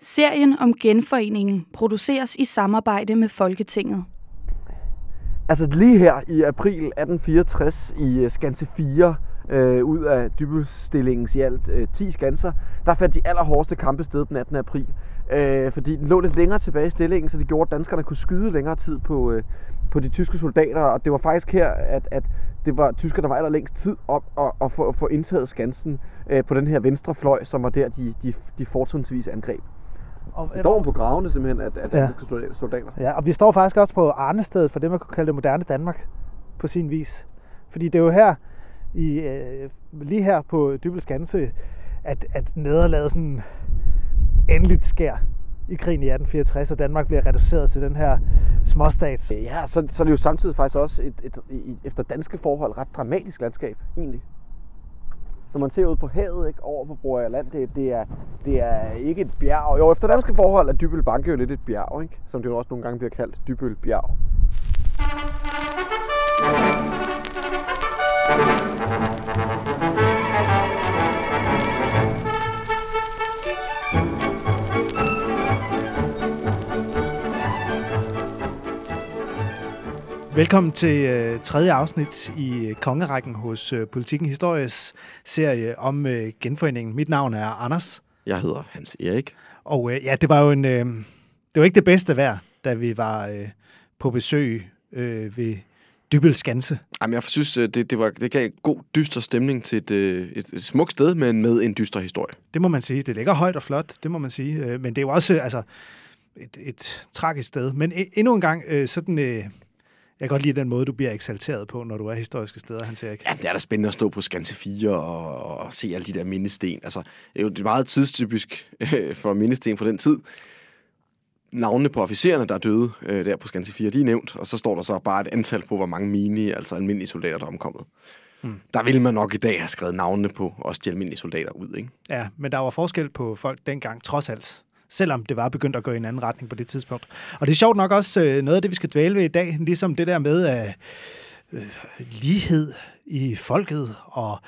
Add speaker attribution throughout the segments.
Speaker 1: Serien om genforeningen produceres i samarbejde med Folketinget.
Speaker 2: Altså lige her i april 1864 i øh, Skanse 4, øh, ud af dybelstillingens i alt øh, 10 skanser, der fandt de allerhårdeste kampe sted den 18. april. Øh, fordi den lå lidt længere tilbage i stillingen, så det gjorde, at danskerne kunne skyde længere tid på, øh, på de tyske soldater. Og det var faktisk her, at, at det var tyskerne, der var allerlængst tid om at, at, få, at få indtaget skansen øh, på den her venstre fløj, som var der, de, de, de fortrinsvis angreb. Og det står på gravene simpelthen, at, at ja. soldater.
Speaker 3: Ja, og vi står faktisk også på Arnestedet for det, man kunne kalde det moderne Danmark på sin vis. Fordi det er jo her, i, øh, lige her på Dybel Skanse, at, at nederlaget sådan endeligt sker i krigen i 1864, og Danmark bliver reduceret til den her småstat.
Speaker 2: Ja, så, så er det jo samtidig faktisk også et, et, et, efter danske forhold ret dramatisk landskab, egentlig som man ser ud på havet, ikke, over på Broager Land, det, det, er, det er ikke et bjerg. Jo, efter danske forhold er Dybøl Banke jo lidt et bjerg, ikke? som det jo også nogle gange bliver kaldt, Dybøl Bjerg.
Speaker 3: Velkommen til øh, tredje afsnit i øh, Kongerækken hos øh, Politikken Histories serie om øh, genforeningen. Mit navn er Anders.
Speaker 4: Jeg hedder Hans Erik.
Speaker 3: Og øh, ja, det var jo en, øh, det var ikke det bedste vejr, da vi var øh, på besøg øh, ved Dybel Skanse.
Speaker 4: Jamen, jeg synes, øh, det, det, var, det gav en god, dyster stemning til et, øh, et, et smukt sted, men med en dyster historie.
Speaker 3: Det må man sige. Det ligger højt og flot, det må man sige. Men det er jo også altså, et, et tragisk sted. Men endnu en gang, sådan... Jeg kan godt lide den måde, du bliver eksalteret på, når du er historiske steder, han siger ikke.
Speaker 4: Ja, det er da spændende at stå på Skanse 4 og, og se alle de der mindesten. Altså, det er jo meget tidstypisk øh, for mindesten fra den tid. Navnene på officererne, der er døde øh, der på Skanse 4, de er nævnt, og så står der så bare et antal på, hvor mange mini, altså almindelige soldater, der er omkommet. Hmm. Der ville man nok i dag have skrevet navnene på også de almindelige soldater ud, ikke?
Speaker 3: Ja, men der var forskel på folk dengang, trods alt selvom det var begyndt at gå i en anden retning på det tidspunkt. Og det er sjovt nok også øh, noget af det, vi skal dvæle ved i dag, ligesom det der med at øh, lighed i folket og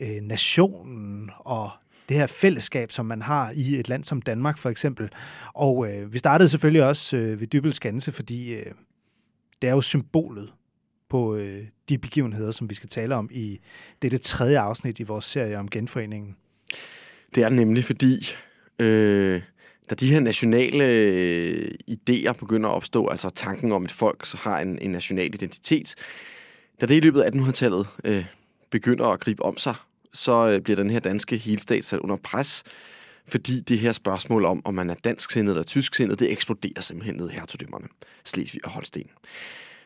Speaker 3: øh, nationen og det her fællesskab, som man har i et land som Danmark for eksempel. Og øh, vi startede selvfølgelig også øh, ved Dybelskanse, fordi øh, det er jo symbolet på øh, de begivenheder, som vi skal tale om i dette tredje afsnit i vores serie om genforeningen.
Speaker 4: Det er nemlig, fordi øh, da de her nationale øh, idéer begynder at opstå, altså tanken om, at folk så har en, en national identitet, da det i løbet af 1800-tallet øh, begynder at gribe om sig, så øh, bliver den her danske helstat sat under pres, fordi det her spørgsmål om, om man er dansksindet eller tysksindet, det eksploderer simpelthen ned i hertugdømmerne, Slesvig og Holsten.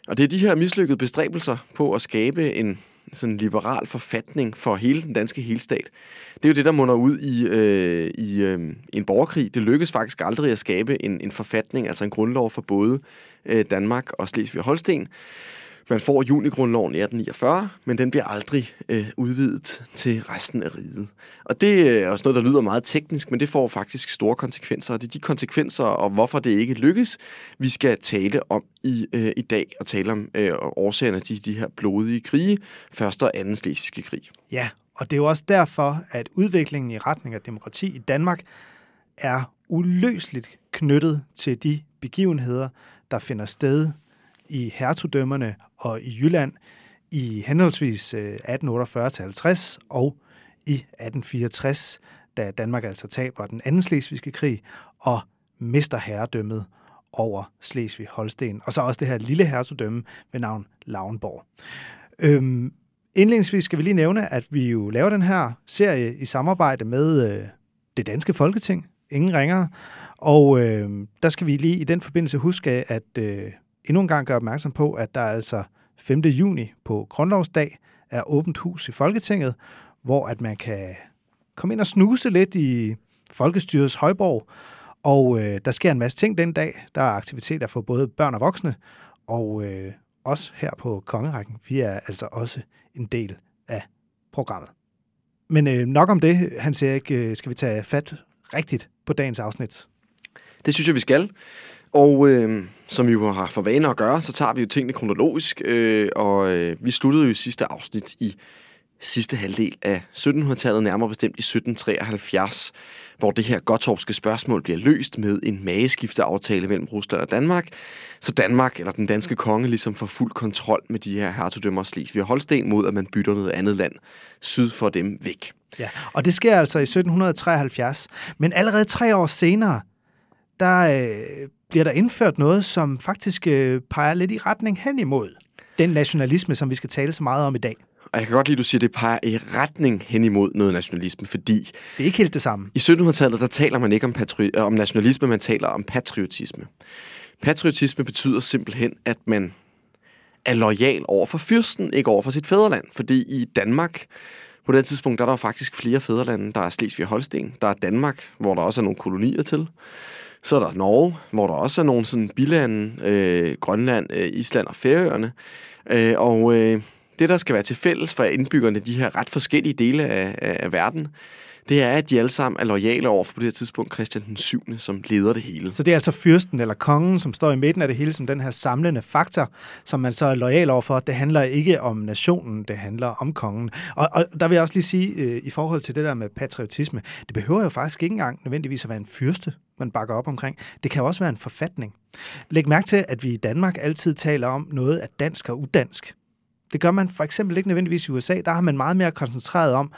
Speaker 4: Og det er de her mislykkede bestræbelser på at skabe en sådan liberal forfatning for hele den danske helstat. Det er jo det, der munder ud i, øh, i øh, en borgerkrig. Det lykkedes faktisk aldrig at skabe en, en forfatning, altså en grundlov for både øh, Danmark og Slesvig og Holsten. Man får junigrundloven i 1849, men den bliver aldrig øh, udvidet til resten af riget. Og det er også noget, der lyder meget teknisk, men det får faktisk store konsekvenser. Og det er de konsekvenser, og hvorfor det ikke lykkes, vi skal tale om i, øh, i dag, og tale om øh, årsagerne til de her blodige krige, første og anden slesvigske krig.
Speaker 3: Ja, og det er jo også derfor, at udviklingen i retning af demokrati i Danmark er uløseligt knyttet til de begivenheder, der finder sted i hertugdømmerne og i Jylland i henholdsvis øh, 1848-50 og i 1864, da Danmark altså taber den anden slesvigske krig og mister herredømmet over Slesvig-Holsten, og så også det her lille hertugdømme ved navn Lauenborg. Øhm, indledningsvis skal vi lige nævne, at vi jo laver den her serie i samarbejde med øh, det danske folketing, ingen ringere, og øh, der skal vi lige i den forbindelse huske, at øh, endnu en gang gøre opmærksom på, at der er altså 5. juni på Grundlovsdag er åbent hus i Folketinget, hvor at man kan komme ind og snuse lidt i Folkestyrets højborg, og øh, der sker en masse ting den dag. Der er aktiviteter for både børn og voksne, og øh, os her på Kongerækken, vi er altså også en del af programmet. Men øh, nok om det, han siger ikke, øh, skal vi tage fat rigtigt på dagens afsnit?
Speaker 4: Det synes jeg, vi skal. Og øh, som vi jo har for vane at gøre, så tager vi jo tingene kronologisk, øh, og øh, vi sluttede jo i sidste afsnit i sidste halvdel af 1700-tallet, nærmere bestemt i 1773, hvor det her Gottorpske spørgsmål bliver løst med en mageskifteaftale mellem Rusland og Danmark, så Danmark eller den danske konge ligesom får fuld kontrol med de her hertugdømmer Slesvig og Holsten mod, at man bytter noget andet land syd for dem væk.
Speaker 3: Ja, og det sker altså i 1773. Men allerede tre år senere, der øh, bliver der indført noget, som faktisk øh, peger lidt i retning hen imod den nationalisme, som vi skal tale så meget om i dag.
Speaker 4: Og jeg kan godt lide, at du siger, at det peger i retning hen imod noget nationalisme, fordi...
Speaker 3: Det er ikke helt det samme.
Speaker 4: I 1700-tallet, der taler man ikke om, patri- øh, om nationalisme, man taler om patriotisme. Patriotisme betyder simpelthen, at man er lojal over for fyrsten, ikke over for sit fædreland. Fordi i Danmark, på det tidspunkt, der er der faktisk flere fædrelande. Der er Slesvig og Holsten, der er Danmark, hvor der også er nogle kolonier til. Så er der Norge, hvor der også er nogle sådan bilande, øh, Grønland, øh, Island og Færøerne. Øh, og øh, det, der skal være til fælles for indbyggerne i de her ret forskellige dele af, af, af verden, det er, at de alle sammen er lojale over for på det her tidspunkt Christian den 7., som leder det hele.
Speaker 3: Så det er altså fyrsten eller kongen, som står i midten af det hele som den her samlende faktor, som man så er lojal over for. Det handler ikke om nationen, det handler om kongen. Og, og der vil jeg også lige sige, øh, i forhold til det der med patriotisme, det behøver jo faktisk ikke engang nødvendigvis at være en fyrste, man bakker op omkring. Det kan også være en forfatning. Læg mærke til, at vi i Danmark altid taler om noget af dansk og udansk. Det gør man for eksempel ikke nødvendigvis i USA. Der har man meget mere koncentreret om,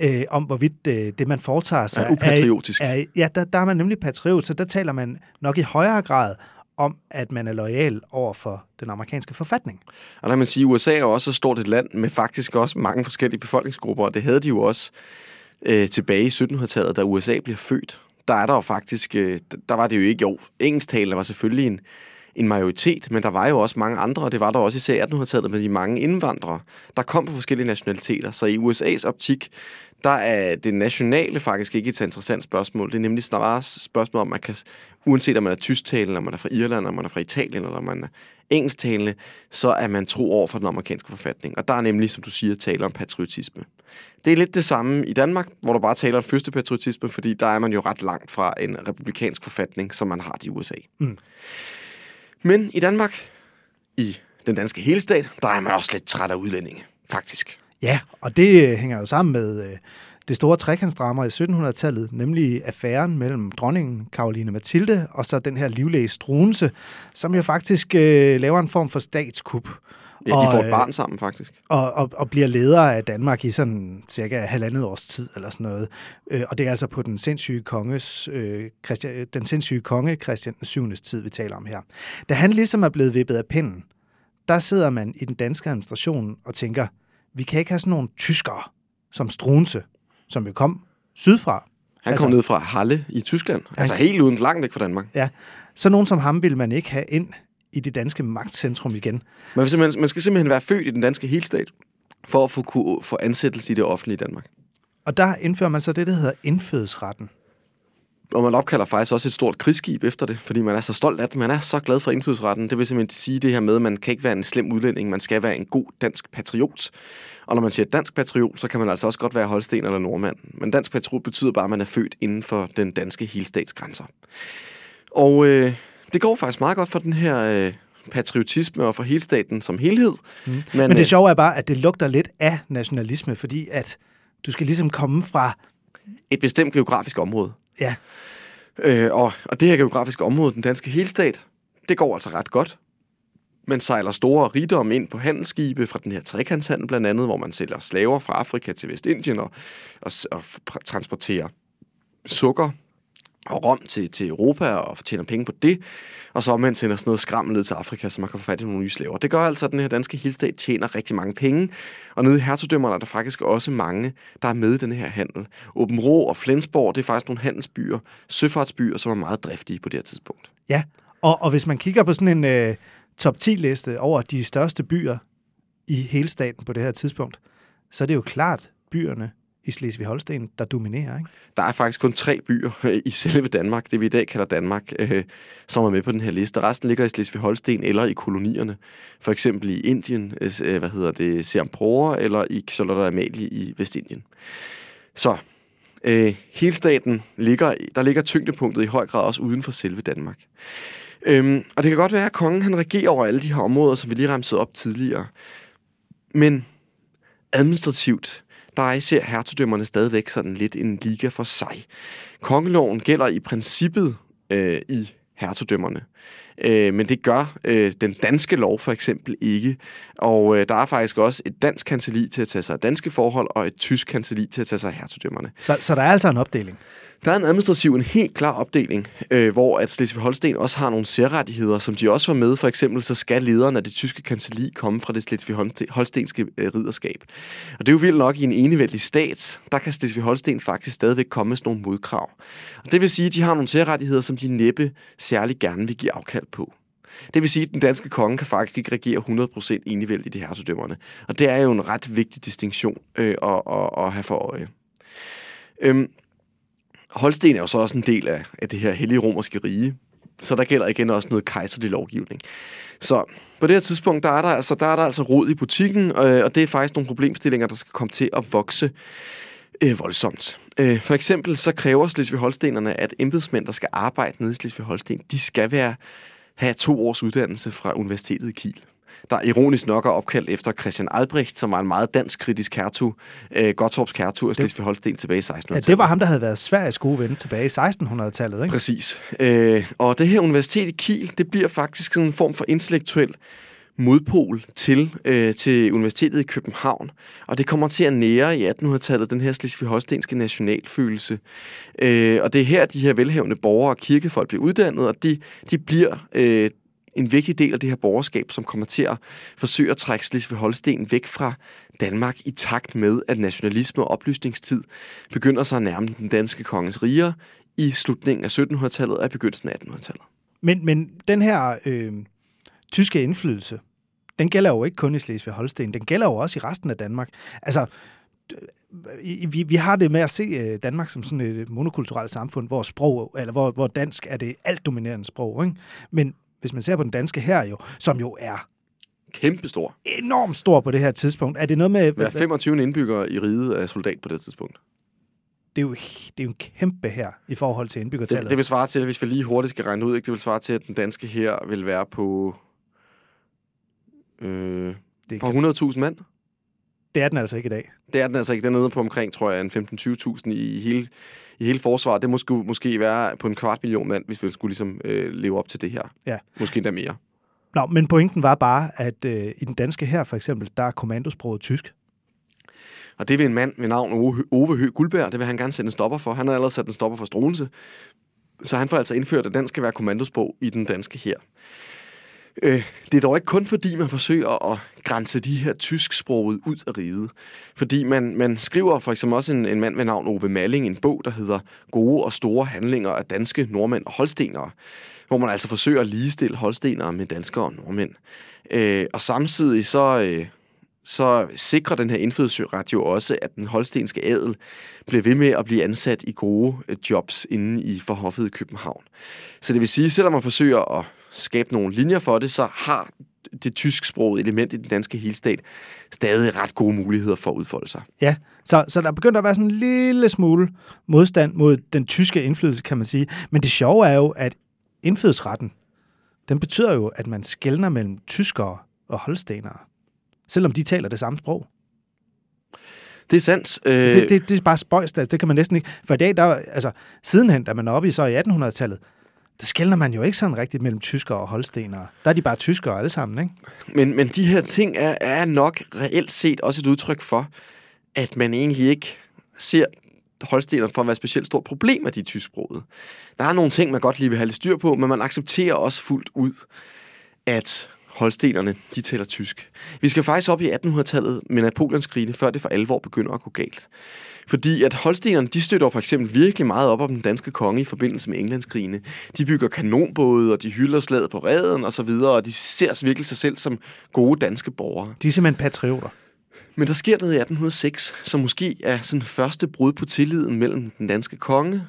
Speaker 3: øh, om hvorvidt øh, det, man foretager sig...
Speaker 4: Er upatriotisk.
Speaker 3: Er, er, ja, der, der er man nemlig patriot, så der taler man nok i højere grad om, at man er lojal over for den amerikanske forfatning.
Speaker 4: Og der man sige, USA er også så stort et land med faktisk også mange forskellige befolkningsgrupper, og det havde de jo også øh, tilbage i 1700-tallet, da USA bliver født. Der er der jo faktisk, øh, der var det jo ikke, jo, engelsktalende var selvfølgelig en, en majoritet, men der var jo også mange andre, og det var der også især i 1800-tallet med de mange indvandrere, der kom på forskellige nationaliteter. Så i USA's optik, der er det nationale faktisk ikke et så interessant spørgsmål. Det er nemlig snarere spørgsmål om, man kan, uanset om man er tysktalende, om man er fra Irland, om man er fra Italien, eller om man er engelsktalende, så er man tro over for den amerikanske forfatning. Og der er nemlig, som du siger, tale om patriotisme. Det er lidt det samme i Danmark, hvor du bare taler om første patriotisme, fordi der er man jo ret langt fra en republikansk forfatning, som man har i USA. Mm. Men i Danmark, i den danske helstat, der er man også lidt træt af udlændinge, faktisk.
Speaker 3: Ja, og det øh, hænger jo sammen med øh, det store trekantsdrama i 1700-tallet, nemlig affæren mellem dronningen Karoline Mathilde og så den her livlæge Struense, som jo faktisk øh, laver en form for statskup.
Speaker 4: Ja, de får et barn sammen, faktisk.
Speaker 3: Og, og, og bliver leder af Danmark i sådan cirka halvandet års tid, eller sådan noget. Øh, og det er altså på den sindssyge, konges, øh, Christian, den sindssyge konge Christian den 7. tid, vi taler om her. Da han ligesom er blevet vippet af pinden, der sidder man i den danske administration og tænker, vi kan ikke have sådan nogle tyskere som Struense, som jo kom sydfra.
Speaker 4: Han altså, kom ned fra Halle i Tyskland, han, altså helt uden langt væk fra Danmark.
Speaker 3: Ja, så nogen som ham vil man ikke have ind i det danske magtcentrum igen.
Speaker 4: Man, man, man skal simpelthen være født i den danske helstat, for at få, kunne, få ansættelse i det offentlige Danmark.
Speaker 3: Og der indfører man så det, der hedder indfødsretten.
Speaker 4: Og man opkalder faktisk også et stort krigsskib efter det, fordi man er så stolt af det. Man er så glad for indfødsretten. Det vil simpelthen sige det her med, at man kan ikke være en slem udlænding, man skal være en god dansk patriot. Og når man siger dansk patriot, så kan man altså også godt være holsten eller nordmand. Men dansk patriot betyder bare, at man er født inden for den danske helstatsgrænser. Og øh, det går faktisk meget godt for den her øh, patriotisme og for hele staten som helhed.
Speaker 3: Mm. Men, Men det øh, sjove er bare, at det lugter lidt af nationalisme, fordi at du skal ligesom komme fra...
Speaker 4: Et bestemt geografisk område.
Speaker 3: Ja.
Speaker 4: Øh, og, og det her geografiske område, den danske helstat, det går altså ret godt. Man sejler store rigdom ind på handelsskibe fra den her trekantshandel blandt andet, hvor man sælger slaver fra Afrika til Vestindien og, og, og transporterer sukker og Rom til, til Europa og tjener penge på det, og så omvendt sender sådan noget skrammel ned til Afrika, så man kan få fat i nogle nye slaver. Det gør altså, at den her danske helstat tjener rigtig mange penge, og nede i hertugdømmerne er der faktisk også mange, der er med i den her handel. Åben Rå og Flensborg, det er faktisk nogle handelsbyer, søfartsbyer, som er meget driftige på det her tidspunkt.
Speaker 3: Ja, og, og hvis man kigger på sådan en øh, top 10-liste over de største byer i hele staten på det her tidspunkt, så er det jo klart byerne i Slesvig-Holsten, der dominerer, ikke?
Speaker 4: Der er faktisk kun tre byer øh, i selve Danmark, det vi i dag kalder Danmark, øh, som er med på den her liste. Resten ligger i Slesvig-Holsten eller i kolonierne. For eksempel i Indien, øh, øh hvad hedder det, Serampore, eller i Charlotte Amalie i Vestindien. Så øh, hele staten ligger, der ligger tyngdepunktet i høj grad også uden for selve Danmark. Øhm, og det kan godt være, at kongen han regerer over alle de her områder, som vi lige ramsede op tidligere. Men administrativt, der er især hertugdømmerne stadigvæk sådan lidt en liga for sig. Kongeloven gælder i princippet øh, i hertugdømmerne. Øh, men det gør øh, den danske lov for eksempel ikke. Og øh, der er faktisk også et dansk kanseli til at tage sig af danske forhold, og et tysk kanseli til at tage sig af hertugdømmerne.
Speaker 3: Så, så der er altså en opdeling?
Speaker 4: Der er en administrativ, en helt klar opdeling, øh, hvor at Slesvig-Holsten også har nogle særrettigheder, som de også var med. For eksempel så skal lederen af det tyske kanseli komme fra det Slesvig-Holstenske øh, ridderskab. Og det er jo vildt nok i en enevældig stat, der kan Slesvig-Holsten faktisk stadigvæk komme med sådan nogle modkrav. Og det vil sige, at de har nogle særrettigheder, som de næppe særlig gerne vil give afkald på. Det vil sige, at den danske konge kan faktisk ikke regere 100% enevældigt i de hertugdømmerne. Og det er jo en ret vigtig distinktion øh, at, at, at have for øje. Øhm, Holsten er jo så også en del af, af det her hellige romerske rige, så der gælder igen også noget kejserlig lovgivning. Så på det her tidspunkt, der er der altså, der er der altså rod i butikken, øh, og det er faktisk nogle problemstillinger, der skal komme til at vokse øh, voldsomt. Øh, for eksempel så kræver Slesvig-Holstenerne, at embedsmænd, der skal arbejde nede i Slesvig-Holsten, de skal være, have to års uddannelse fra Universitetet i Kiel der ironisk nok er opkaldt efter Christian Albrecht, som var en meget dansk-kritisk hertug, øh, Gottorps hertug af Slesvig-Holsten tilbage i 1600-tallet.
Speaker 3: Ja, det var ham, der havde været Sveriges gode ven tilbage i 1600-tallet, ikke?
Speaker 4: Præcis. Øh, og det her universitet i Kiel, det bliver faktisk sådan en form for intellektuel modpol til, øh, til Universitetet i København. Og det kommer til at nære i 1800-tallet den her slesvig-holstenske nationalfølelse. Øh, og det er her, de her velhavende borgere og kirkefolk bliver uddannet, og de, de bliver øh, en vigtig del af det her borgerskab, som kommer til at forsøge at trække Slesvig-Holsten væk fra Danmark i takt med, at nationalisme og oplysningstid begynder sig at nærme den danske konges riger i slutningen af 1700-tallet og begyndelsen af 1800-tallet.
Speaker 3: Men, men den her øh, tyske indflydelse, den gælder jo ikke kun i Slesvig-Holsten, den gælder jo også i resten af Danmark. Altså, vi, vi har det med at se øh, Danmark som sådan et monokulturelt samfund, hvor sprog, eller hvor, hvor dansk er det alt dominerende sprog. Ikke? Men hvis man ser på den danske her jo, som jo er
Speaker 4: Kæmpestor.
Speaker 3: enormt stor på det her tidspunkt. Er det noget med...
Speaker 4: Hver 25 indbyggere i riget er soldat på det tidspunkt.
Speaker 3: Det er, jo, det er jo en kæmpe her i forhold til indbyggertallet.
Speaker 4: Det, det vil svare til, hvis vi lige hurtigt skal regne ud, ikke? det vil svare til, at den danske her vil være på, øh, det på 100.000 mand.
Speaker 3: Det er den altså ikke i dag.
Speaker 4: Det er den altså ikke. Den er nede på omkring, tror jeg, en 15-20.000 i hele, i hele forsvaret. Det måske, måske være på en kvart million mand, hvis vi skulle ligesom, øh, leve op til det her.
Speaker 3: Ja.
Speaker 4: Måske endda mere.
Speaker 3: Nå, men pointen var bare, at øh, i den danske her for eksempel, der er kommandosproget tysk.
Speaker 4: Og det vil en mand med navn Ove, Høgh Guldberg, det vil han gerne sætte en stopper for. Han har allerede sat en stopper for Struense. Så han får altså indført, at den skal være kommandosprog i den danske her. Øh, det er dog ikke kun fordi, man forsøger at grænse de her tysksproget ud af riget. Fordi man, man skriver for eksempel også en, en mand ved navn Ove Malling en bog, der hedder Gode og store handlinger af danske nordmænd og holstenere, hvor man altså forsøger at ligestille holstenere med danskere og nordmænd. Øh, og samtidig så, øh, så sikrer den her indfødsret jo også, at den holstenske adel bliver ved med at blive ansat i gode øh, jobs inde i forhoffet i København. Så det vil sige, selvom man forsøger at skabe nogle linjer for det, så har det tysksprogede element i den danske helstat stadig ret gode muligheder for at udfolde sig.
Speaker 3: Ja, så, så der begynder at være sådan en lille smule modstand mod den tyske indflydelse, kan man sige. Men det sjove er jo, at indfødsretten, den betyder jo, at man skældner mellem tyskere og holstenere, selvom de taler det samme sprog.
Speaker 4: Det er sandt.
Speaker 3: Øh... Det, det, det er bare spøjst, det kan man næsten ikke. For i dag, der, altså, sidenhen, da man er oppe i så i 1800-tallet, der skældner man jo ikke sådan rigtigt mellem tyskere og holstenere. Der er de bare tyskere alle sammen, ikke?
Speaker 4: Men, men de her ting er, er nok reelt set også et udtryk for, at man egentlig ikke ser holstenerne for at være et specielt stort problem af de tysksprogede. Der er nogle ting, man godt lige vil have lidt styr på, men man accepterer også fuldt ud, at holstenerne, de taler tysk. Vi skal faktisk op i 1800-tallet med Napoleonskrigene, før det for alvor begynder at gå galt. Fordi at holstenerne, de støtter for eksempel virkelig meget op om den danske konge i forbindelse med Englandskrigene. De bygger kanonbåde, og de hylder slaget på redden og så videre, og de ser virkelig sig selv som gode danske borgere.
Speaker 3: De er simpelthen patrioter.
Speaker 4: Men der sker noget i 1806, som måske er sådan første brud på tilliden mellem den danske konge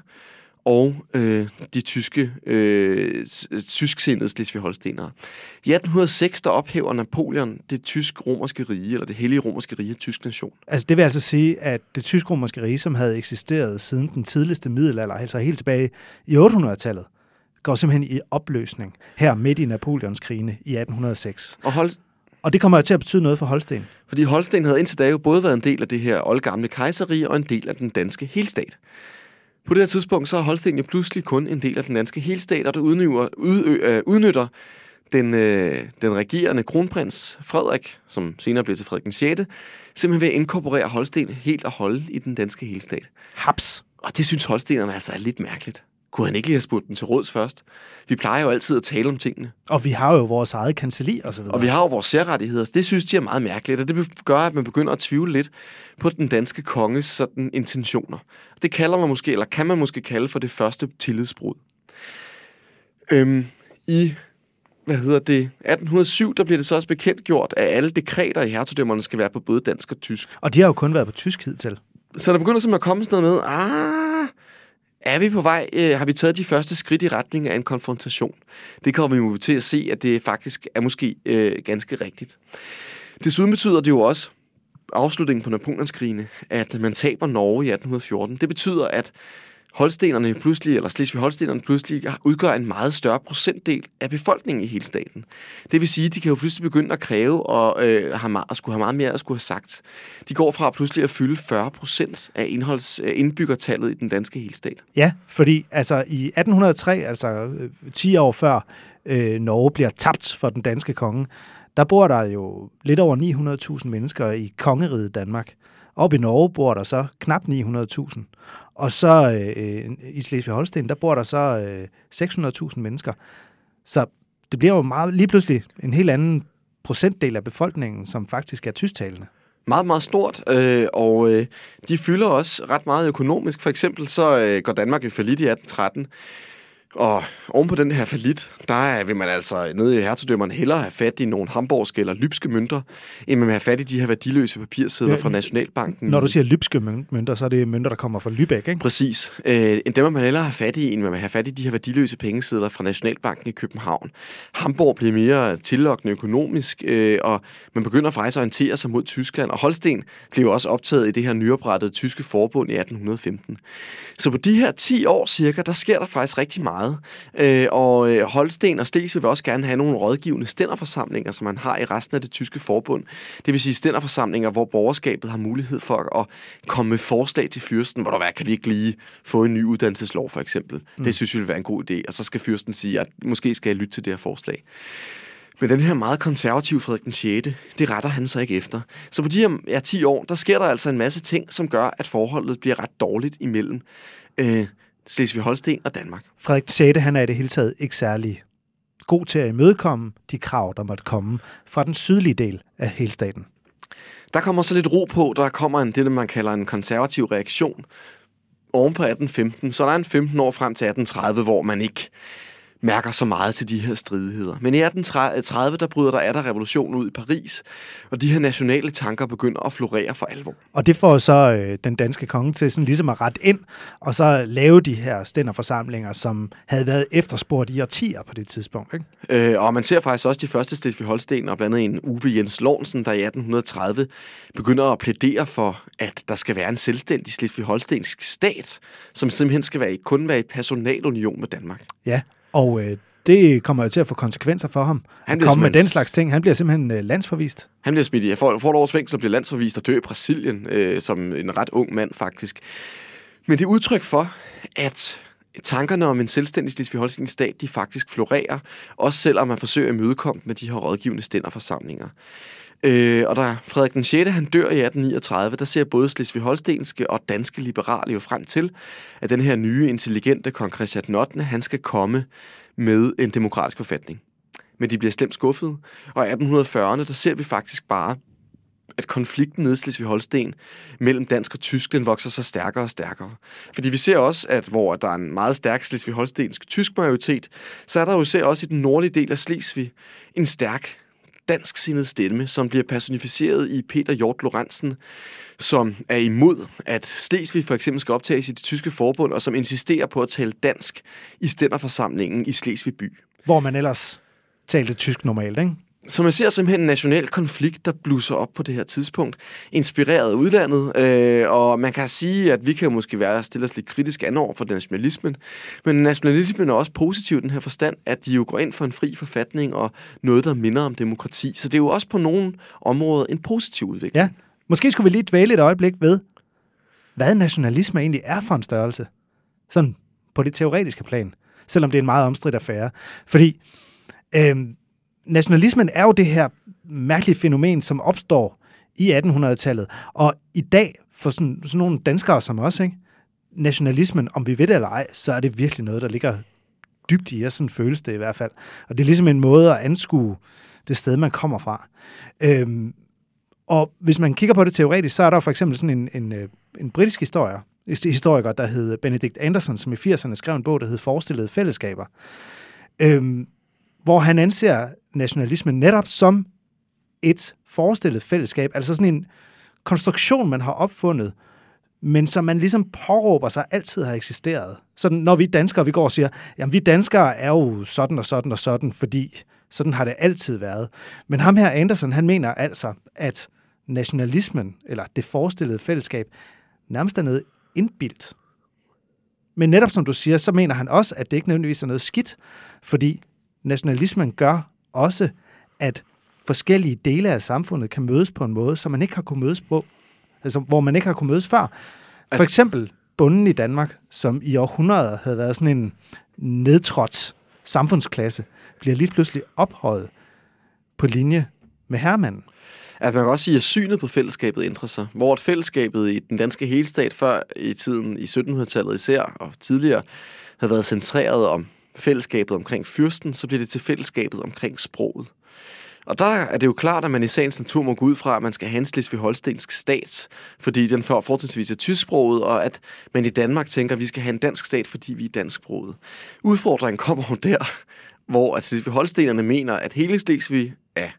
Speaker 4: og øh, de tyske, øh, tysksindede Slesvig-Holstenere. I 1806 der ophæver Napoleon det tysk-romerske rige, eller det hellige romerske rige, tysk nation.
Speaker 3: Altså det vil altså sige, at det tysk-romerske rige, som havde eksisteret siden den tidligste middelalder, altså helt tilbage i 800-tallet, går simpelthen i opløsning her midt i Napoleons krigene i 1806.
Speaker 4: Og hold,
Speaker 3: Og det kommer jo til at betyde noget for Holsten.
Speaker 4: Fordi Holsten havde indtil da jo både været en del af det her oldgamle kejserige og en del af den danske helstat. På det her tidspunkt så er Holsten jo pludselig kun en del af den danske helstat, og det udnytter, udø, øh, udnytter den, øh, den regerende kronprins Frederik, som senere blev til Frederik den 6., simpelthen ved at inkorporere Holsten helt og holde i den danske helstat.
Speaker 3: Haps.
Speaker 4: Og det synes holstenerne altså er lidt mærkeligt. Kunne han ikke lige have spurgt den til råds først? Vi plejer jo altid at tale om tingene.
Speaker 3: Og vi har jo vores eget kancelli og så videre.
Speaker 4: Og vi har jo vores særrettigheder. Det synes de er meget mærkeligt, og det gør, at man begynder at tvivle lidt på den danske konges sådan, intentioner. Det kalder man måske, eller kan man måske kalde for det første tillidsbrud. Øhm, I hvad hedder det, 1807, der bliver det så også bekendt gjort, at alle dekreter i hertugdømmerne skal være på både dansk og tysk.
Speaker 3: Og de har jo kun været på tysk hidtil.
Speaker 4: Så der begynder simpelthen at komme sådan noget med, ah, er vi på vej, øh, har vi taget de første skridt i retning af en konfrontation? Det kommer vi til at se, at det faktisk er måske øh, ganske rigtigt. Desuden betyder det jo også, afslutningen på Napoleonskrigene, at man taber Norge i 1814. Det betyder, at holstenerne pludselig, eller Slesvig-Holstenerne pludselig udgør en meget større procentdel af befolkningen i hele staten. Det vil sige, at de kan jo pludselig begynde at kræve og øh, have meget, skulle have meget mere at skulle have sagt. De går fra pludselig at fylde 40 procent af indholds, øh, indbyggertallet i den danske helstat.
Speaker 3: Ja, fordi altså i 1803, altså øh, 10 år før øh, Norge bliver tabt for den danske konge, der bor der jo lidt over 900.000 mennesker i kongeriget Danmark. Op i Norge bor der så knap 900.000. Og så øh, øh, i Slesvig-Holsten, der bor der så øh, 600.000 mennesker. Så det bliver jo meget, lige pludselig en helt anden procentdel af befolkningen, som faktisk er tysktalende.
Speaker 4: Meget, meget stort, øh, og øh, de fylder også ret meget økonomisk. For eksempel så øh, går Danmark i falit i 1813. Og oven på den her falit, der vil man altså nede i hertugdømmerne hellere have fat i nogle hamburgske eller lybske mønter, end man vil have fat i de her værdiløse papirsedler fra Nationalbanken.
Speaker 3: Når du siger lybske mønter, så er det mønter, der kommer fra Lübeck, ikke?
Speaker 4: Præcis. Øh, dem vil man hellere have fat i, end man vil have fat i de her værdiløse pengesedler fra Nationalbanken i København. Hamburg bliver mere tillokkende økonomisk, øh, og man begynder faktisk at orientere sig mod Tyskland, og Holsten blev også optaget i det her nyoprettede tyske forbund i 1815. Så på de her 10 år cirka, der sker der faktisk rigtig meget meget. Øh, og øh, Holsten og Slesvig vil også gerne have nogle rådgivende stænderforsamlinger, som man har i resten af det tyske forbund. Det vil sige stænderforsamlinger, hvor borgerskabet har mulighed for at komme med forslag til fyrsten, hvor der hvad, kan vi ikke lige få en ny uddannelseslov for eksempel. Mm. Det synes vi vil være en god idé. Og så skal fyrsten sige, at måske skal jeg lytte til det her forslag. Men den her meget konservative Frederik den 6., det retter han sig ikke efter. Så på de her ja, 10 år, der sker der altså en masse ting, som gør, at forholdet bliver ret dårligt imellem øh, Slesvig-Holsten og Danmark.
Speaker 3: Frederik 6. han er i det hele taget ikke særlig god til at imødekomme de krav, der måtte komme fra den sydlige del af helstaten.
Speaker 4: Der kommer så lidt ro på, der kommer en, det, man kalder en konservativ reaktion oven på 1815, så der er en 15 år frem til 1830, hvor man ikke mærker så meget til de her stridigheder. Men i 1830, der bryder der er der revolution ud i Paris, og de her nationale tanker begynder at florere for alvor.
Speaker 3: Og det får så øh, den danske konge til sådan ligesom at rette ind, og så lave de her stænderforsamlinger, som havde været efterspurgt i årtier på det tidspunkt. Ikke?
Speaker 4: Øh, og man ser faktisk også de første Slesvig Holsten, og blandt andet en Uwe Jens Lornsen, der i 1830 begynder at plædere for, at der skal være en selvstændig Slesvig Holstensk stat, som simpelthen skal være, kun være i personalunion med Danmark.
Speaker 3: Ja, og øh, det kommer jo til at få konsekvenser for ham. Han bliver komme med den slags ting. Han bliver simpelthen øh, landsforvist.
Speaker 4: Han bliver smidt i. For, for et års fængsel bliver landsforvist og dør i Brasilien øh, som en ret ung mand faktisk. Men det er udtryk for, at tankerne om en selvstændig slesvig stat, de faktisk florerer, også selvom man forsøger at imødekomme med de her rådgivende stænderforsamlinger. Øh, og da Frederik den 6. han dør i 1839, der ser både slesvig-holstenske og danske liberale jo frem til, at den her nye, intelligente kong Christian den 8. han skal komme med en demokratisk forfatning. Men de bliver slemt skuffet, og i 1840'erne, der ser vi faktisk bare, at konflikten nede i Slesvig-Holsten mellem dansk og tysk, den vokser sig stærkere og stærkere. Fordi vi ser også, at hvor der er en meget stærk Slesvig-Holstensk tysk majoritet, så er der jo ser også i den nordlige del af Slesvig en stærk dansksindet stemme, som bliver personificeret i Peter Hjort Lorentzen, som er imod, at Slesvig for eksempel skal optages i det tyske forbund, og som insisterer på at tale dansk i stænderforsamlingen i Slesvig by.
Speaker 3: Hvor man ellers talte tysk normalt, ikke?
Speaker 4: Så man ser simpelthen en national konflikt, der blusser op på det her tidspunkt, inspireret af udlandet, øh, og man kan sige, at vi kan måske være stille os lidt kritisk an over for nationalismen, men nationalismen er også positiv i den her forstand, at de jo går ind for en fri forfatning og noget, der minder om demokrati. Så det er jo også på nogle områder en positiv udvikling.
Speaker 3: Ja, måske skulle vi lige dvæle et øjeblik ved, hvad nationalisme egentlig er for en størrelse. Sådan på det teoretiske plan, selvom det er en meget omstridt affære. Fordi øh, nationalismen er jo det her mærkelige fænomen, som opstår i 1800-tallet. Og i dag, for sådan, sådan nogle danskere som os, ikke? nationalismen, om vi ved det eller ej, så er det virkelig noget, der ligger dybt i os, sådan føles det i hvert fald. Og det er ligesom en måde at anskue det sted, man kommer fra. Øhm, og hvis man kigger på det teoretisk, så er der for eksempel sådan en, en, øh, en britisk historie, historiker, der hed Benedict Anderson, som i 80'erne skrev en bog, der hed Forestillede Fællesskaber, øhm, hvor han anser nationalismen netop som et forestillet fællesskab, altså sådan en konstruktion, man har opfundet, men som man ligesom påråber sig altid har eksisteret. Så når vi danskere, vi går og siger, jamen vi danskere er jo sådan og sådan og sådan, fordi sådan har det altid været. Men ham her, Anderson, han mener altså, at nationalismen, eller det forestillede fællesskab, nærmest er noget indbildt. Men netop som du siger, så mener han også, at det ikke nødvendigvis er noget skidt, fordi nationalismen gør også, at forskellige dele af samfundet kan mødes på en måde, som man ikke har kunnet mødes på, altså hvor man ikke har kunnet mødes før. For altså, eksempel bunden i Danmark, som i århundreder havde været sådan en nedtrådt samfundsklasse, bliver lige pludselig ophøjet på linje med herremanden.
Speaker 4: At man kan også sige, at synet på fællesskabet ændrer sig. Hvor et fællesskabet i den danske helstat før i tiden, i 1700-tallet især, og tidligere, havde været centreret om fællesskabet omkring fyrsten, så bliver det til fællesskabet omkring sproget. Og der er det jo klart, at man i sagens natur må gå ud fra, at man skal have en slesvig-holstensk stat, fordi den før fortrinsvis er tysksproget, og at man i Danmark tænker, at vi skal have en dansk stat, fordi vi er dansksproget. Udfordringen kommer jo der, hvor at Slesvig-Holstenerne mener, at hele Slesvig er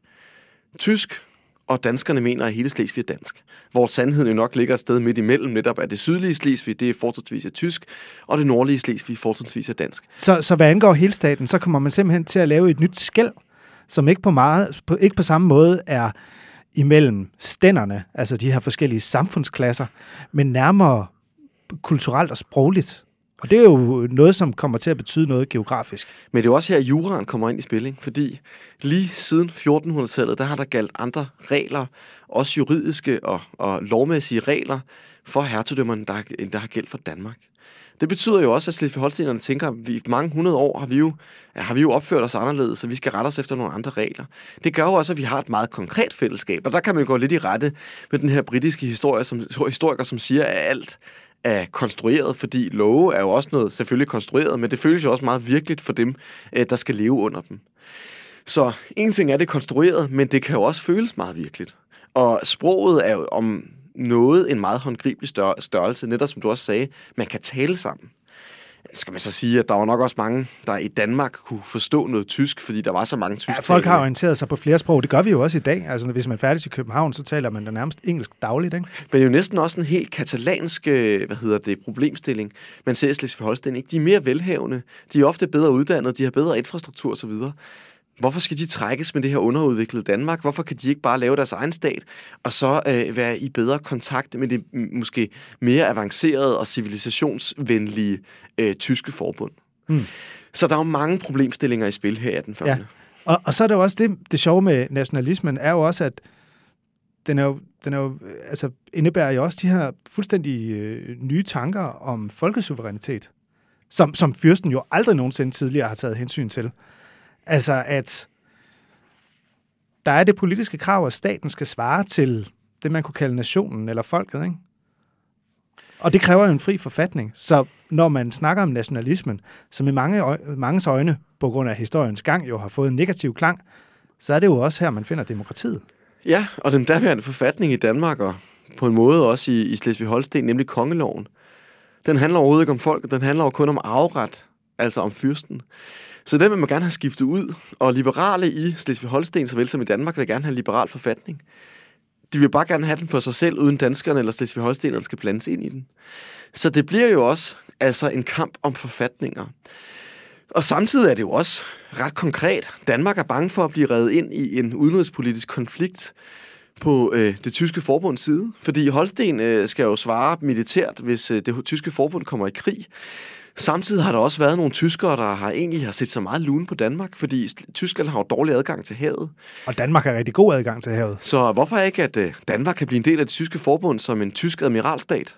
Speaker 4: tysk, og danskerne mener, at hele Slesvig er dansk. Hvor sandheden jo nok ligger et sted midt imellem, netop at det sydlige Slesvig, det er fortrinsvis er tysk, og det nordlige Slesvig fortrinsvis er dansk.
Speaker 3: Så, så hvad angår hele staten, så kommer man simpelthen til at lave et nyt skæld, som ikke på, meget, på, ikke på samme måde er imellem stænderne, altså de her forskellige samfundsklasser, men nærmere kulturelt og sprogligt. Og det er jo noget, som kommer til at betyde noget geografisk.
Speaker 4: Men det er jo også her, at juraen kommer ind i spil, fordi lige siden 1400-tallet, der har der galt andre regler, også juridiske og, og lovmæssige regler for hertugdømmerne, der, der har gældt for Danmark. Det betyder jo også, at Slesvig-Holstenerne tænker, at vi i mange hundrede år har vi, jo, har vi jo opført os anderledes, så vi skal rette os efter nogle andre regler. Det gør jo også, at vi har et meget konkret fællesskab, og der kan man jo gå lidt i rette med den her britiske historie, som, historiker, som siger, at alt er konstrueret, fordi love er jo også noget selvfølgelig konstrueret, men det føles jo også meget virkeligt for dem, øh, der skal leve under dem. Så en ting er det konstrueret, men det kan jo også føles meget virkeligt. Og sproget er jo om noget en meget håndgribelig størrelse, netop som du også sagde, man kan tale sammen skal man så sige, at der var nok også mange, der i Danmark kunne forstå noget tysk, fordi der var så mange tysk. Ja,
Speaker 3: folk har orienteret sig på flere sprog. Det gør vi jo også i dag. Altså, hvis man færdig i København, så taler man da nærmest engelsk dagligt, ikke?
Speaker 4: Men det er jo næsten også en helt katalansk, øh, hvad hedder det, problemstilling. Man ser i Slesvig-Holsten, ikke? De er mere velhavende, de er ofte bedre uddannet, de har bedre infrastruktur osv. Hvorfor skal de trækkes med det her underudviklede Danmark? Hvorfor kan de ikke bare lave deres egen stat, og så øh, være i bedre kontakt med det måske mere avancerede og civilisationsvenlige øh, tyske forbund? Mm. Så der er jo mange problemstillinger i spil her i den Ja.
Speaker 3: Og, og så er der jo også det, det sjove med nationalismen, er jo også, at den er jo, den er jo, altså, indebærer jo også de her fuldstændig øh, nye tanker om folkesuverænitet, som, som fyrsten jo aldrig nogensinde tidligere har taget hensyn til. Altså, at der er det politiske krav, at staten skal svare til det, man kunne kalde nationen eller folket, ikke? Og det kræver jo en fri forfatning. Så når man snakker om nationalismen, som i mange, manges øjne, på grund af historiens gang, jo har fået en negativ klang, så er det jo også her, man finder demokratiet.
Speaker 4: Ja, og den daværende forfatning i Danmark, og på en måde også i, i Slesvig-Holsten, nemlig kongeloven, den handler overhovedet ikke om folk, den handler jo kun om afret, altså om fyrsten. Så den vil man gerne have skiftet ud, og liberale i Slesvig-Holsten, såvel som i Danmark, vil gerne have en liberal forfatning. De vil bare gerne have den for sig selv, uden danskerne eller Slesvig-Holstenerne skal blandes ind i den. Så det bliver jo også altså en kamp om forfatninger. Og samtidig er det jo også ret konkret. Danmark er bange for at blive reddet ind i en udenrigspolitisk konflikt på øh, det tyske forbunds side, fordi Holsten øh, skal jo svare militært, hvis øh, det tyske forbund kommer i krig. Samtidig har der også været nogle tyskere, der har egentlig har set så meget lune på Danmark, fordi Tyskland har jo dårlig adgang til havet.
Speaker 3: Og Danmark har rigtig god adgang til havet.
Speaker 4: Så hvorfor ikke, at øh, Danmark kan blive en del af det tyske forbund som en tysk admiralstat?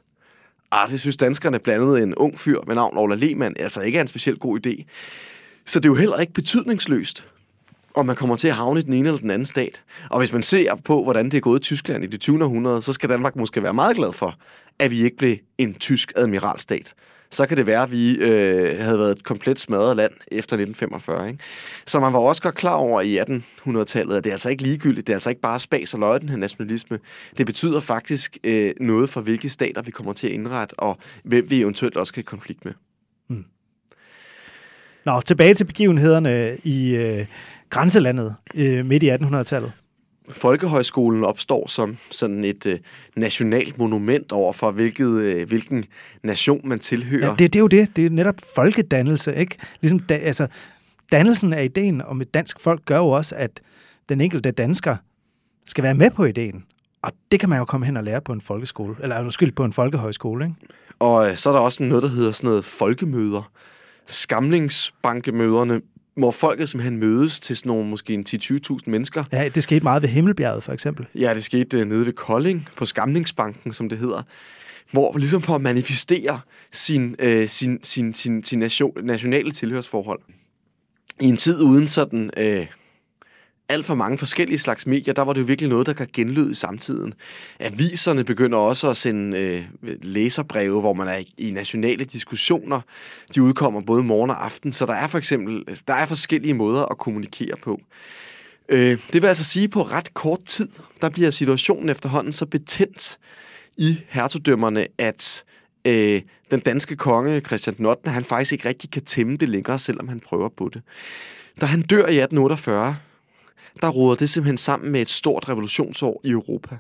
Speaker 4: Ah, det synes danskerne blandt andet en ung fyr med navn Ola Lehmann altså ikke er en specielt god idé. Så det er jo heller ikke betydningsløst, om man kommer til at havne i den ene eller den anden stat. Og hvis man ser på, hvordan det er gået i Tyskland i det 20. århundrede, så skal Danmark måske være meget glad for, at vi ikke blev en tysk admiralstat så kan det være, at vi øh, havde været et komplet smadret land efter 1945. Ikke? Så man var også godt klar over i 1800-tallet, at det er altså ikke ligegyldigt. Det er altså ikke bare spas og løg, den her nationalisme. Det betyder faktisk øh, noget for, hvilke stater vi kommer til at indrette, og hvem vi eventuelt også kan konflikt med. Mm.
Speaker 3: Nå, tilbage til begivenhederne i øh, grænselandet øh, midt i 1800-tallet.
Speaker 4: Folkehøjskolen opstår som sådan et øh, nationalt monument over for, hvilket, øh, hvilken nation man tilhører.
Speaker 3: Ja, det, det er jo det. Det er netop folkedannelse, ikke? Ligesom da, altså, dannelsen af ideen om et dansk folk gør jo også, at den enkelte dansker skal være med på ideen. Og det kan man jo komme hen og lære på en folkeskole, eller undskyld, på en folkehøjskole, ikke?
Speaker 4: Og øh, så er der også noget, der hedder sådan noget folkemøder. Skamlingsbankemøderne hvor folket simpelthen mødes til sådan nogle måske en 10-20.000 mennesker.
Speaker 3: Ja, det skete meget ved Himmelbjerget, for eksempel.
Speaker 4: Ja, det skete uh, nede ved Kolding, på Skamningsbanken, som det hedder. Hvor ligesom for at manifestere sin, uh, sin, sin, sin, sin nation, nationale tilhørsforhold. I en tid uden sådan... Uh, alt for mange forskellige slags medier, der var det jo virkelig noget, der kan genlyde i samtiden. Aviserne begynder også at sende øh, læserbreve, hvor man er i nationale diskussioner. De udkommer både morgen og aften, så der er for eksempel der er forskellige måder at kommunikere på. Øh, det vil altså sige, at på ret kort tid, der bliver situationen efterhånden så betændt i hertugdømmerne, at øh, den danske konge, Christian den 8., han faktisk ikke rigtig kan tæmme det længere, selvom han prøver på det. Da han dør i 1848, der råder det simpelthen sammen med et stort revolutionsår i Europa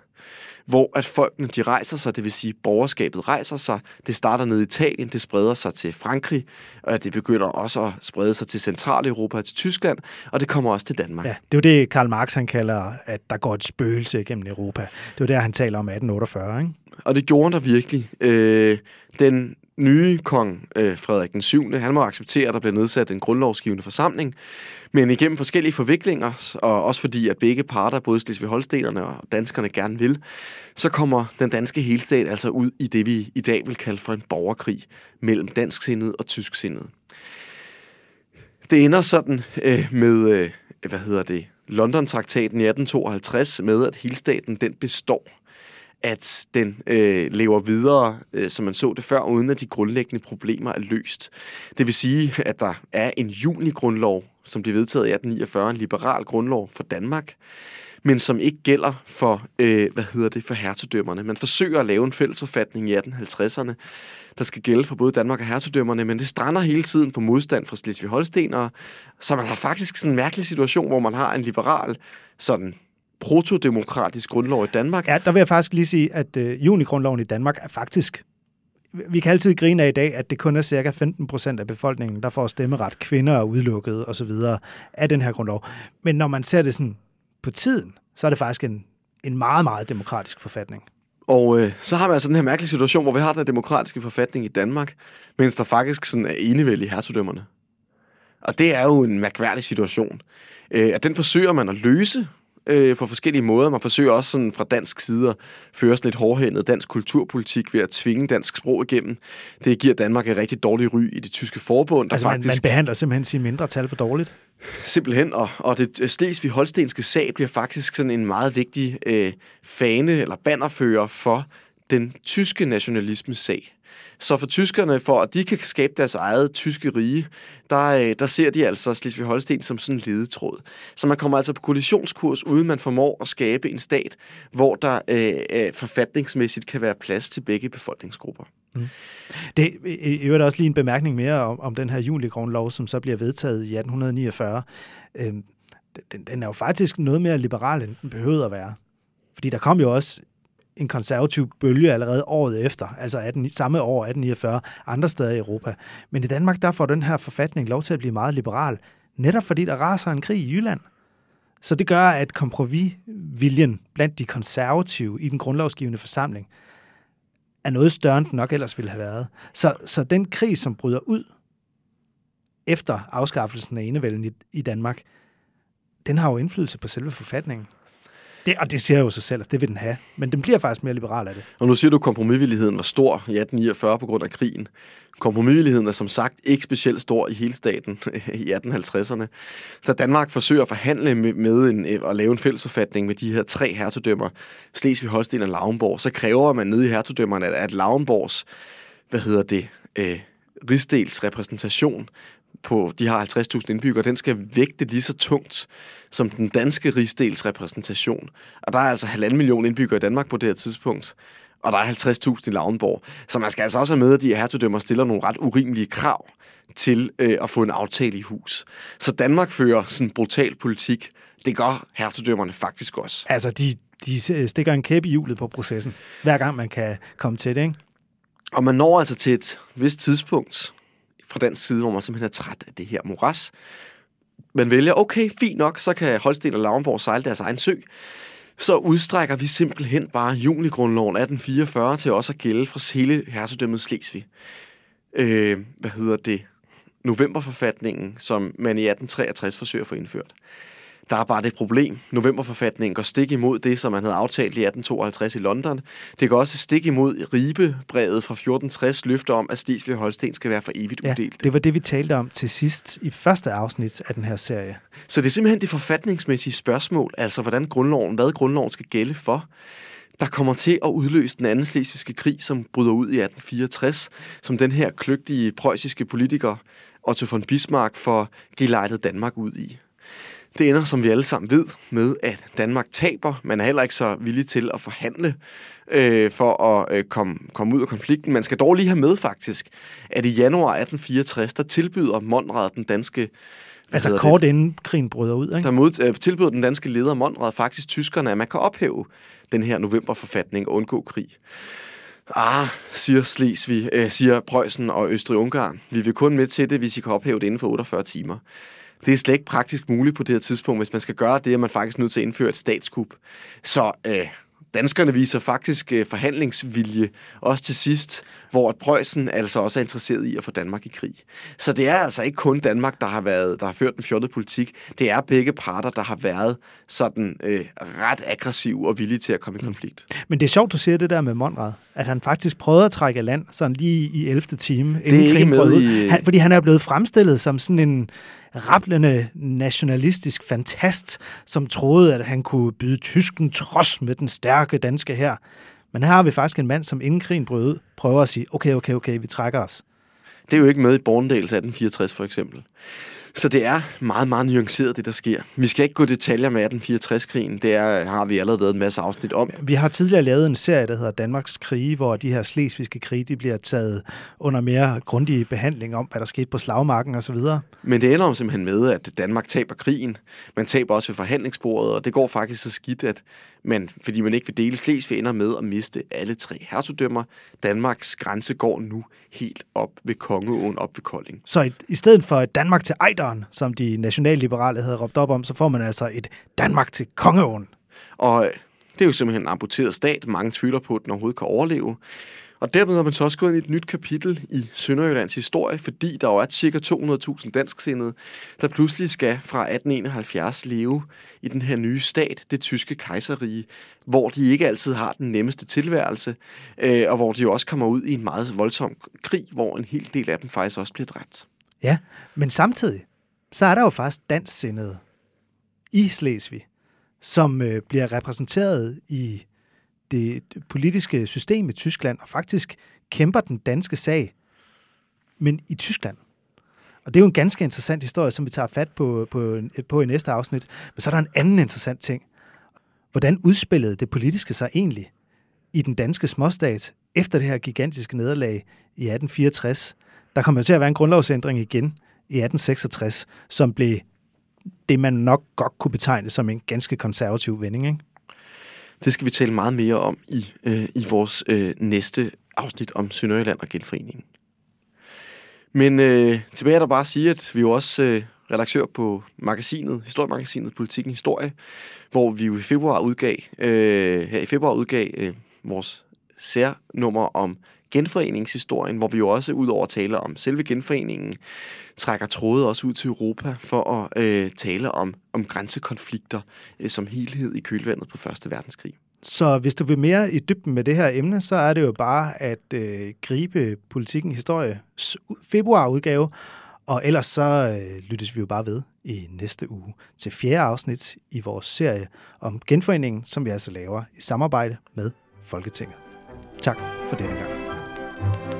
Speaker 4: hvor at folkene de rejser sig, det vil sige borgerskabet rejser sig. Det starter ned i Italien, det spreder sig til Frankrig, og det begynder også at sprede sig til Centraleuropa, til Tyskland, og det kommer også til Danmark.
Speaker 3: Ja, det er jo det, Karl Marx han kalder, at der går et spøgelse gennem Europa. Det er jo der, han taler om 1848, ikke?
Speaker 4: Og det gjorde der virkelig. Øh, den nye kong øh, Frederik den 7. Han må acceptere, at der bliver nedsat en grundlovsgivende forsamling, men igennem forskellige forviklinger, og også fordi, at begge parter, både Slesvig-Holstenerne og danskerne gerne vil, så kommer den danske helstat altså ud i det, vi i dag vil kalde for en borgerkrig mellem dansksindet og tysksindet. Det ender sådan øh, med, øh, hvad hedder det, London-traktaten i 1852 med, at helstaten den består at den øh, lever videre, øh, som man så det før, uden at de grundlæggende problemer er løst. Det vil sige, at der er en junigrundlov, som blev vedtaget i 1849, en liberal grundlov for Danmark, men som ikke gælder for, øh, hvad hedder det, for hertugdømmerne. Man forsøger at lave en fællesforfatning i 1850'erne, der skal gælde for både Danmark og hertugdømmerne, men det strander hele tiden på modstand fra Slesvig-Holstenere, så man har faktisk sådan en mærkelig situation, hvor man har en liberal sådan protodemokratisk grundlov i Danmark.
Speaker 3: Ja, der vil jeg faktisk lige sige, at øh, junigrundloven i Danmark er faktisk vi kan altid grine af i dag, at det kun er cirka 15 procent af befolkningen, der får stemmeret. Kvinder er udelukket osv. af den her grundlov. Men når man ser det sådan på tiden, så er det faktisk en, en meget, meget demokratisk forfatning.
Speaker 4: Og øh, så har vi altså den her mærkelige situation, hvor vi har den demokratiske forfatning i Danmark, mens der faktisk sådan er enevæld i hertugdømmerne. Og det er jo en mærkværdig situation. Øh, at den forsøger man at løse øh, på forskellige måder. Man forsøger også sådan fra dansk side at føre sådan lidt hårdhændet dansk kulturpolitik ved at tvinge dansk sprog igennem. Det giver Danmark et rigtig dårligt ry i det tyske forbund.
Speaker 3: Der altså faktisk... man, man behandler simpelthen sine mindre tal for dårligt?
Speaker 4: Simpelthen, og, og det Slesvig-Holstenske sag bliver faktisk sådan en meget vigtig øh, fane eller bannerfører for den tyske nationalismes sag. Så for tyskerne, for at de kan skabe deres eget tyske rige, der, øh, der ser de altså Slesvig-Holsten som sådan en ledetråd. Så man kommer altså på kollisionskurs, uden man formår at skabe en stat, hvor der øh, øh forfatningsmæssigt kan være plads til begge befolkningsgrupper. Mm.
Speaker 3: Det er også lige en bemærkning mere om, om den her julegrundlov, som så bliver vedtaget i 1849. Øhm, den, den er jo faktisk noget mere liberal, end den behøvede at være. Fordi der kom jo også en konservativ bølge allerede året efter, altså 18, samme år 1849, andre steder i Europa. Men i Danmark, der får den her forfatning lov til at blive meget liberal, netop fordi der raser en krig i Jylland. Så det gør, at kompromisviljen blandt de konservative i den grundlovsgivende forsamling er noget større, end den nok ellers ville have været. Så, så den krig, som bryder ud efter afskaffelsen af enevælden i, i Danmark, den har jo indflydelse på selve forfatningen. Det, og det siger jo sig selv, at det vil den have. Men den bliver faktisk mere liberal af det.
Speaker 4: Og nu siger du, at kompromisvilligheden var stor i 1849 på grund af krigen. Kompromisvilligheden er som sagt ikke specielt stor i hele staten i 1850'erne. Så Danmark forsøger at forhandle med, en, øh, at lave en fællesforfatning med de her tre hertugdømmer, Slesvig, Holsten og Lauenborg, så kræver man nede i hertugdømmerne, at, at Lauenborgs, hvad hedder det, øh, rigsdels repræsentation på, de har 50.000 indbyggere, den skal vægte lige så tungt som den danske rigsdels repræsentation. Og der er altså halvanden million indbyggere i Danmark på det her tidspunkt, og der er 50.000 i Lavnborg. Så man skal altså også have med, at de hertugdømmer stiller nogle ret urimelige krav til øh, at få en aftale i hus. Så Danmark fører sådan brutal politik. Det gør hertugdømmerne faktisk også.
Speaker 3: Altså, de, de stikker en kæp i hjulet på processen, hver gang man kan komme til det, ikke?
Speaker 4: Og man når altså til et vist tidspunkt, fra den side, hvor man simpelthen er træt af det her moras. Man vælger, okay, fint nok, så kan Holsten og Lavnborg sejle deres egen sø. Så udstrækker vi simpelthen bare junigrundloven 1844 til også at gælde fra hele hertugdømmet Slesvig. Øh, hvad hedder det? Novemberforfatningen, som man i 1863 forsøger at få indført. Der er bare det problem. Novemberforfatningen går stik imod det, som man havde aftalt i 1852 i London. Det går også stik imod Ribebrevet fra 1460 løfter om, at Slesvig og Holsten skal være for evigt
Speaker 3: Ja,
Speaker 4: uddelt.
Speaker 3: det var det, vi talte om til sidst i første afsnit af den her serie.
Speaker 4: Så det er simpelthen det forfatningsmæssige spørgsmål, altså hvordan grundloven, hvad grundloven skal gælde for, der kommer til at udløse den anden slesvigske krig, som bryder ud i 1864, som den her kløgtige preussiske politiker Otto von Bismarck får gelejtet Danmark ud i. Det ender, som vi alle sammen ved, med, at Danmark taber. Man er heller ikke så villig til at forhandle øh, for at øh, komme, komme ud af konflikten. Man skal dog lige have med faktisk, at i januar 1864, der tilbyder Monrad den danske
Speaker 3: Altså kort inden krigen bryder ud, ikke?
Speaker 4: der mod, øh, tilbyder den danske leder Monrad faktisk tyskerne, at man kan ophæve den her novemberforfatning og undgå krig. Ah, siger Slesvig, øh, siger Preussen og Østrig-Ungarn. Vi vil kun med til det, hvis I kan ophæve det inden for 48 timer. Det er slet ikke praktisk muligt på det her tidspunkt. Hvis man skal gøre det, er man faktisk nødt til at indføre et statskup. Så øh, danskerne viser faktisk øh, forhandlingsvilje, også til sidst, hvor at Preussen altså også er interesseret i at få Danmark i krig. Så det er altså ikke kun Danmark, der har, været, der har ført den fjollede politik. Det er begge parter, der har været sådan øh, ret aggressive og villige til at komme i konflikt.
Speaker 3: Men det er sjovt, du siger det der med Monrad, at han faktisk prøvede at trække land, sådan lige i 11. time, inden
Speaker 4: ikke med
Speaker 3: brød ud.
Speaker 4: i-
Speaker 3: Han, fordi han er blevet fremstillet som sådan en rablende nationalistisk fantast, som troede, at han kunne byde tysken trods med den stærke danske her. Men her har vi faktisk en mand, som inden krigen brød ud, prøver at sige, okay, okay, okay, vi trækker os.
Speaker 4: Det er jo ikke med i Borndales 1864 for eksempel. Så det er meget, meget nuanceret, det der sker. Vi skal ikke gå i detaljer med 1864-krigen. Det er, har vi allerede lavet en masse afsnit om.
Speaker 3: Vi har tidligere lavet en serie, der hedder Danmarks krige, hvor de her slesvigske krige, de bliver taget under mere grundige behandling om, hvad der skete på slagmarken osv.
Speaker 4: Men det ender jo simpelthen med, at Danmark taber krigen. Man taber også ved forhandlingsbordet, og det går faktisk så skidt, at man, fordi man ikke vil dele Slesvig, ender med at miste alle tre hertugdømmer. Danmarks grænse går nu helt op ved Kongeåen, op ved Kolding.
Speaker 3: Så i, i stedet for et Danmark til Ejderen, som de nationalliberale havde råbt op om, så får man altså et Danmark til Kongeåen.
Speaker 4: Og øh, det er jo simpelthen en amputeret stat. Mange tvivler på, at den overhovedet kan overleve. Og dermed har man så også gået ind i et nyt kapitel i Sønderjyllands historie, fordi der jo er cirka 200.000 dansksindede, der pludselig skal fra 1871 leve i den her nye stat, det tyske kejserrige, hvor de ikke altid har den nemmeste tilværelse, øh, og hvor de jo også kommer ud i en meget voldsom krig, hvor en hel del af dem faktisk også bliver dræbt.
Speaker 3: Ja, men samtidig, så er der jo faktisk dansksindede i Slesvig, som øh, bliver repræsenteret i det politiske system i Tyskland, og faktisk kæmper den danske sag, men i Tyskland. Og det er jo en ganske interessant historie, som vi tager fat på, på, på i næste afsnit. Men så er der en anden interessant ting. Hvordan udspillede det politiske sig egentlig i den danske småstat efter det her gigantiske nederlag i 1864? Der kommer jo til at være en grundlovsændring igen i 1866, som blev det, man nok godt kunne betegne som en ganske konservativ vending. Ikke?
Speaker 4: Det skal vi tale meget mere om i, øh, i vores øh, næste afsnit om Sønderjylland og genforeningen. Men øh, tilbage er der bare at sige, at vi er jo også øh, redaktør på magasinet, historiemagasinet Politikken Historie, hvor vi jo i februar udgav, øh, her i februar udgav øh, vores særnummer om genforeningshistorien, hvor vi jo også, ud over at tale om selve genforeningen, trækker tråde også ud til Europa for at øh, tale om, om grænsekonflikter øh, som helhed i kølvandet på Første Verdenskrig.
Speaker 3: Så hvis du vil mere i dybden med det her emne, så er det jo bare at øh, gribe politikken historie februarudgave, og ellers så øh, lyttes vi jo bare ved i næste uge til fjerde afsnit i vores serie om genforeningen, som vi altså laver i samarbejde med Folketinget. Tak for denne gang. Thank you.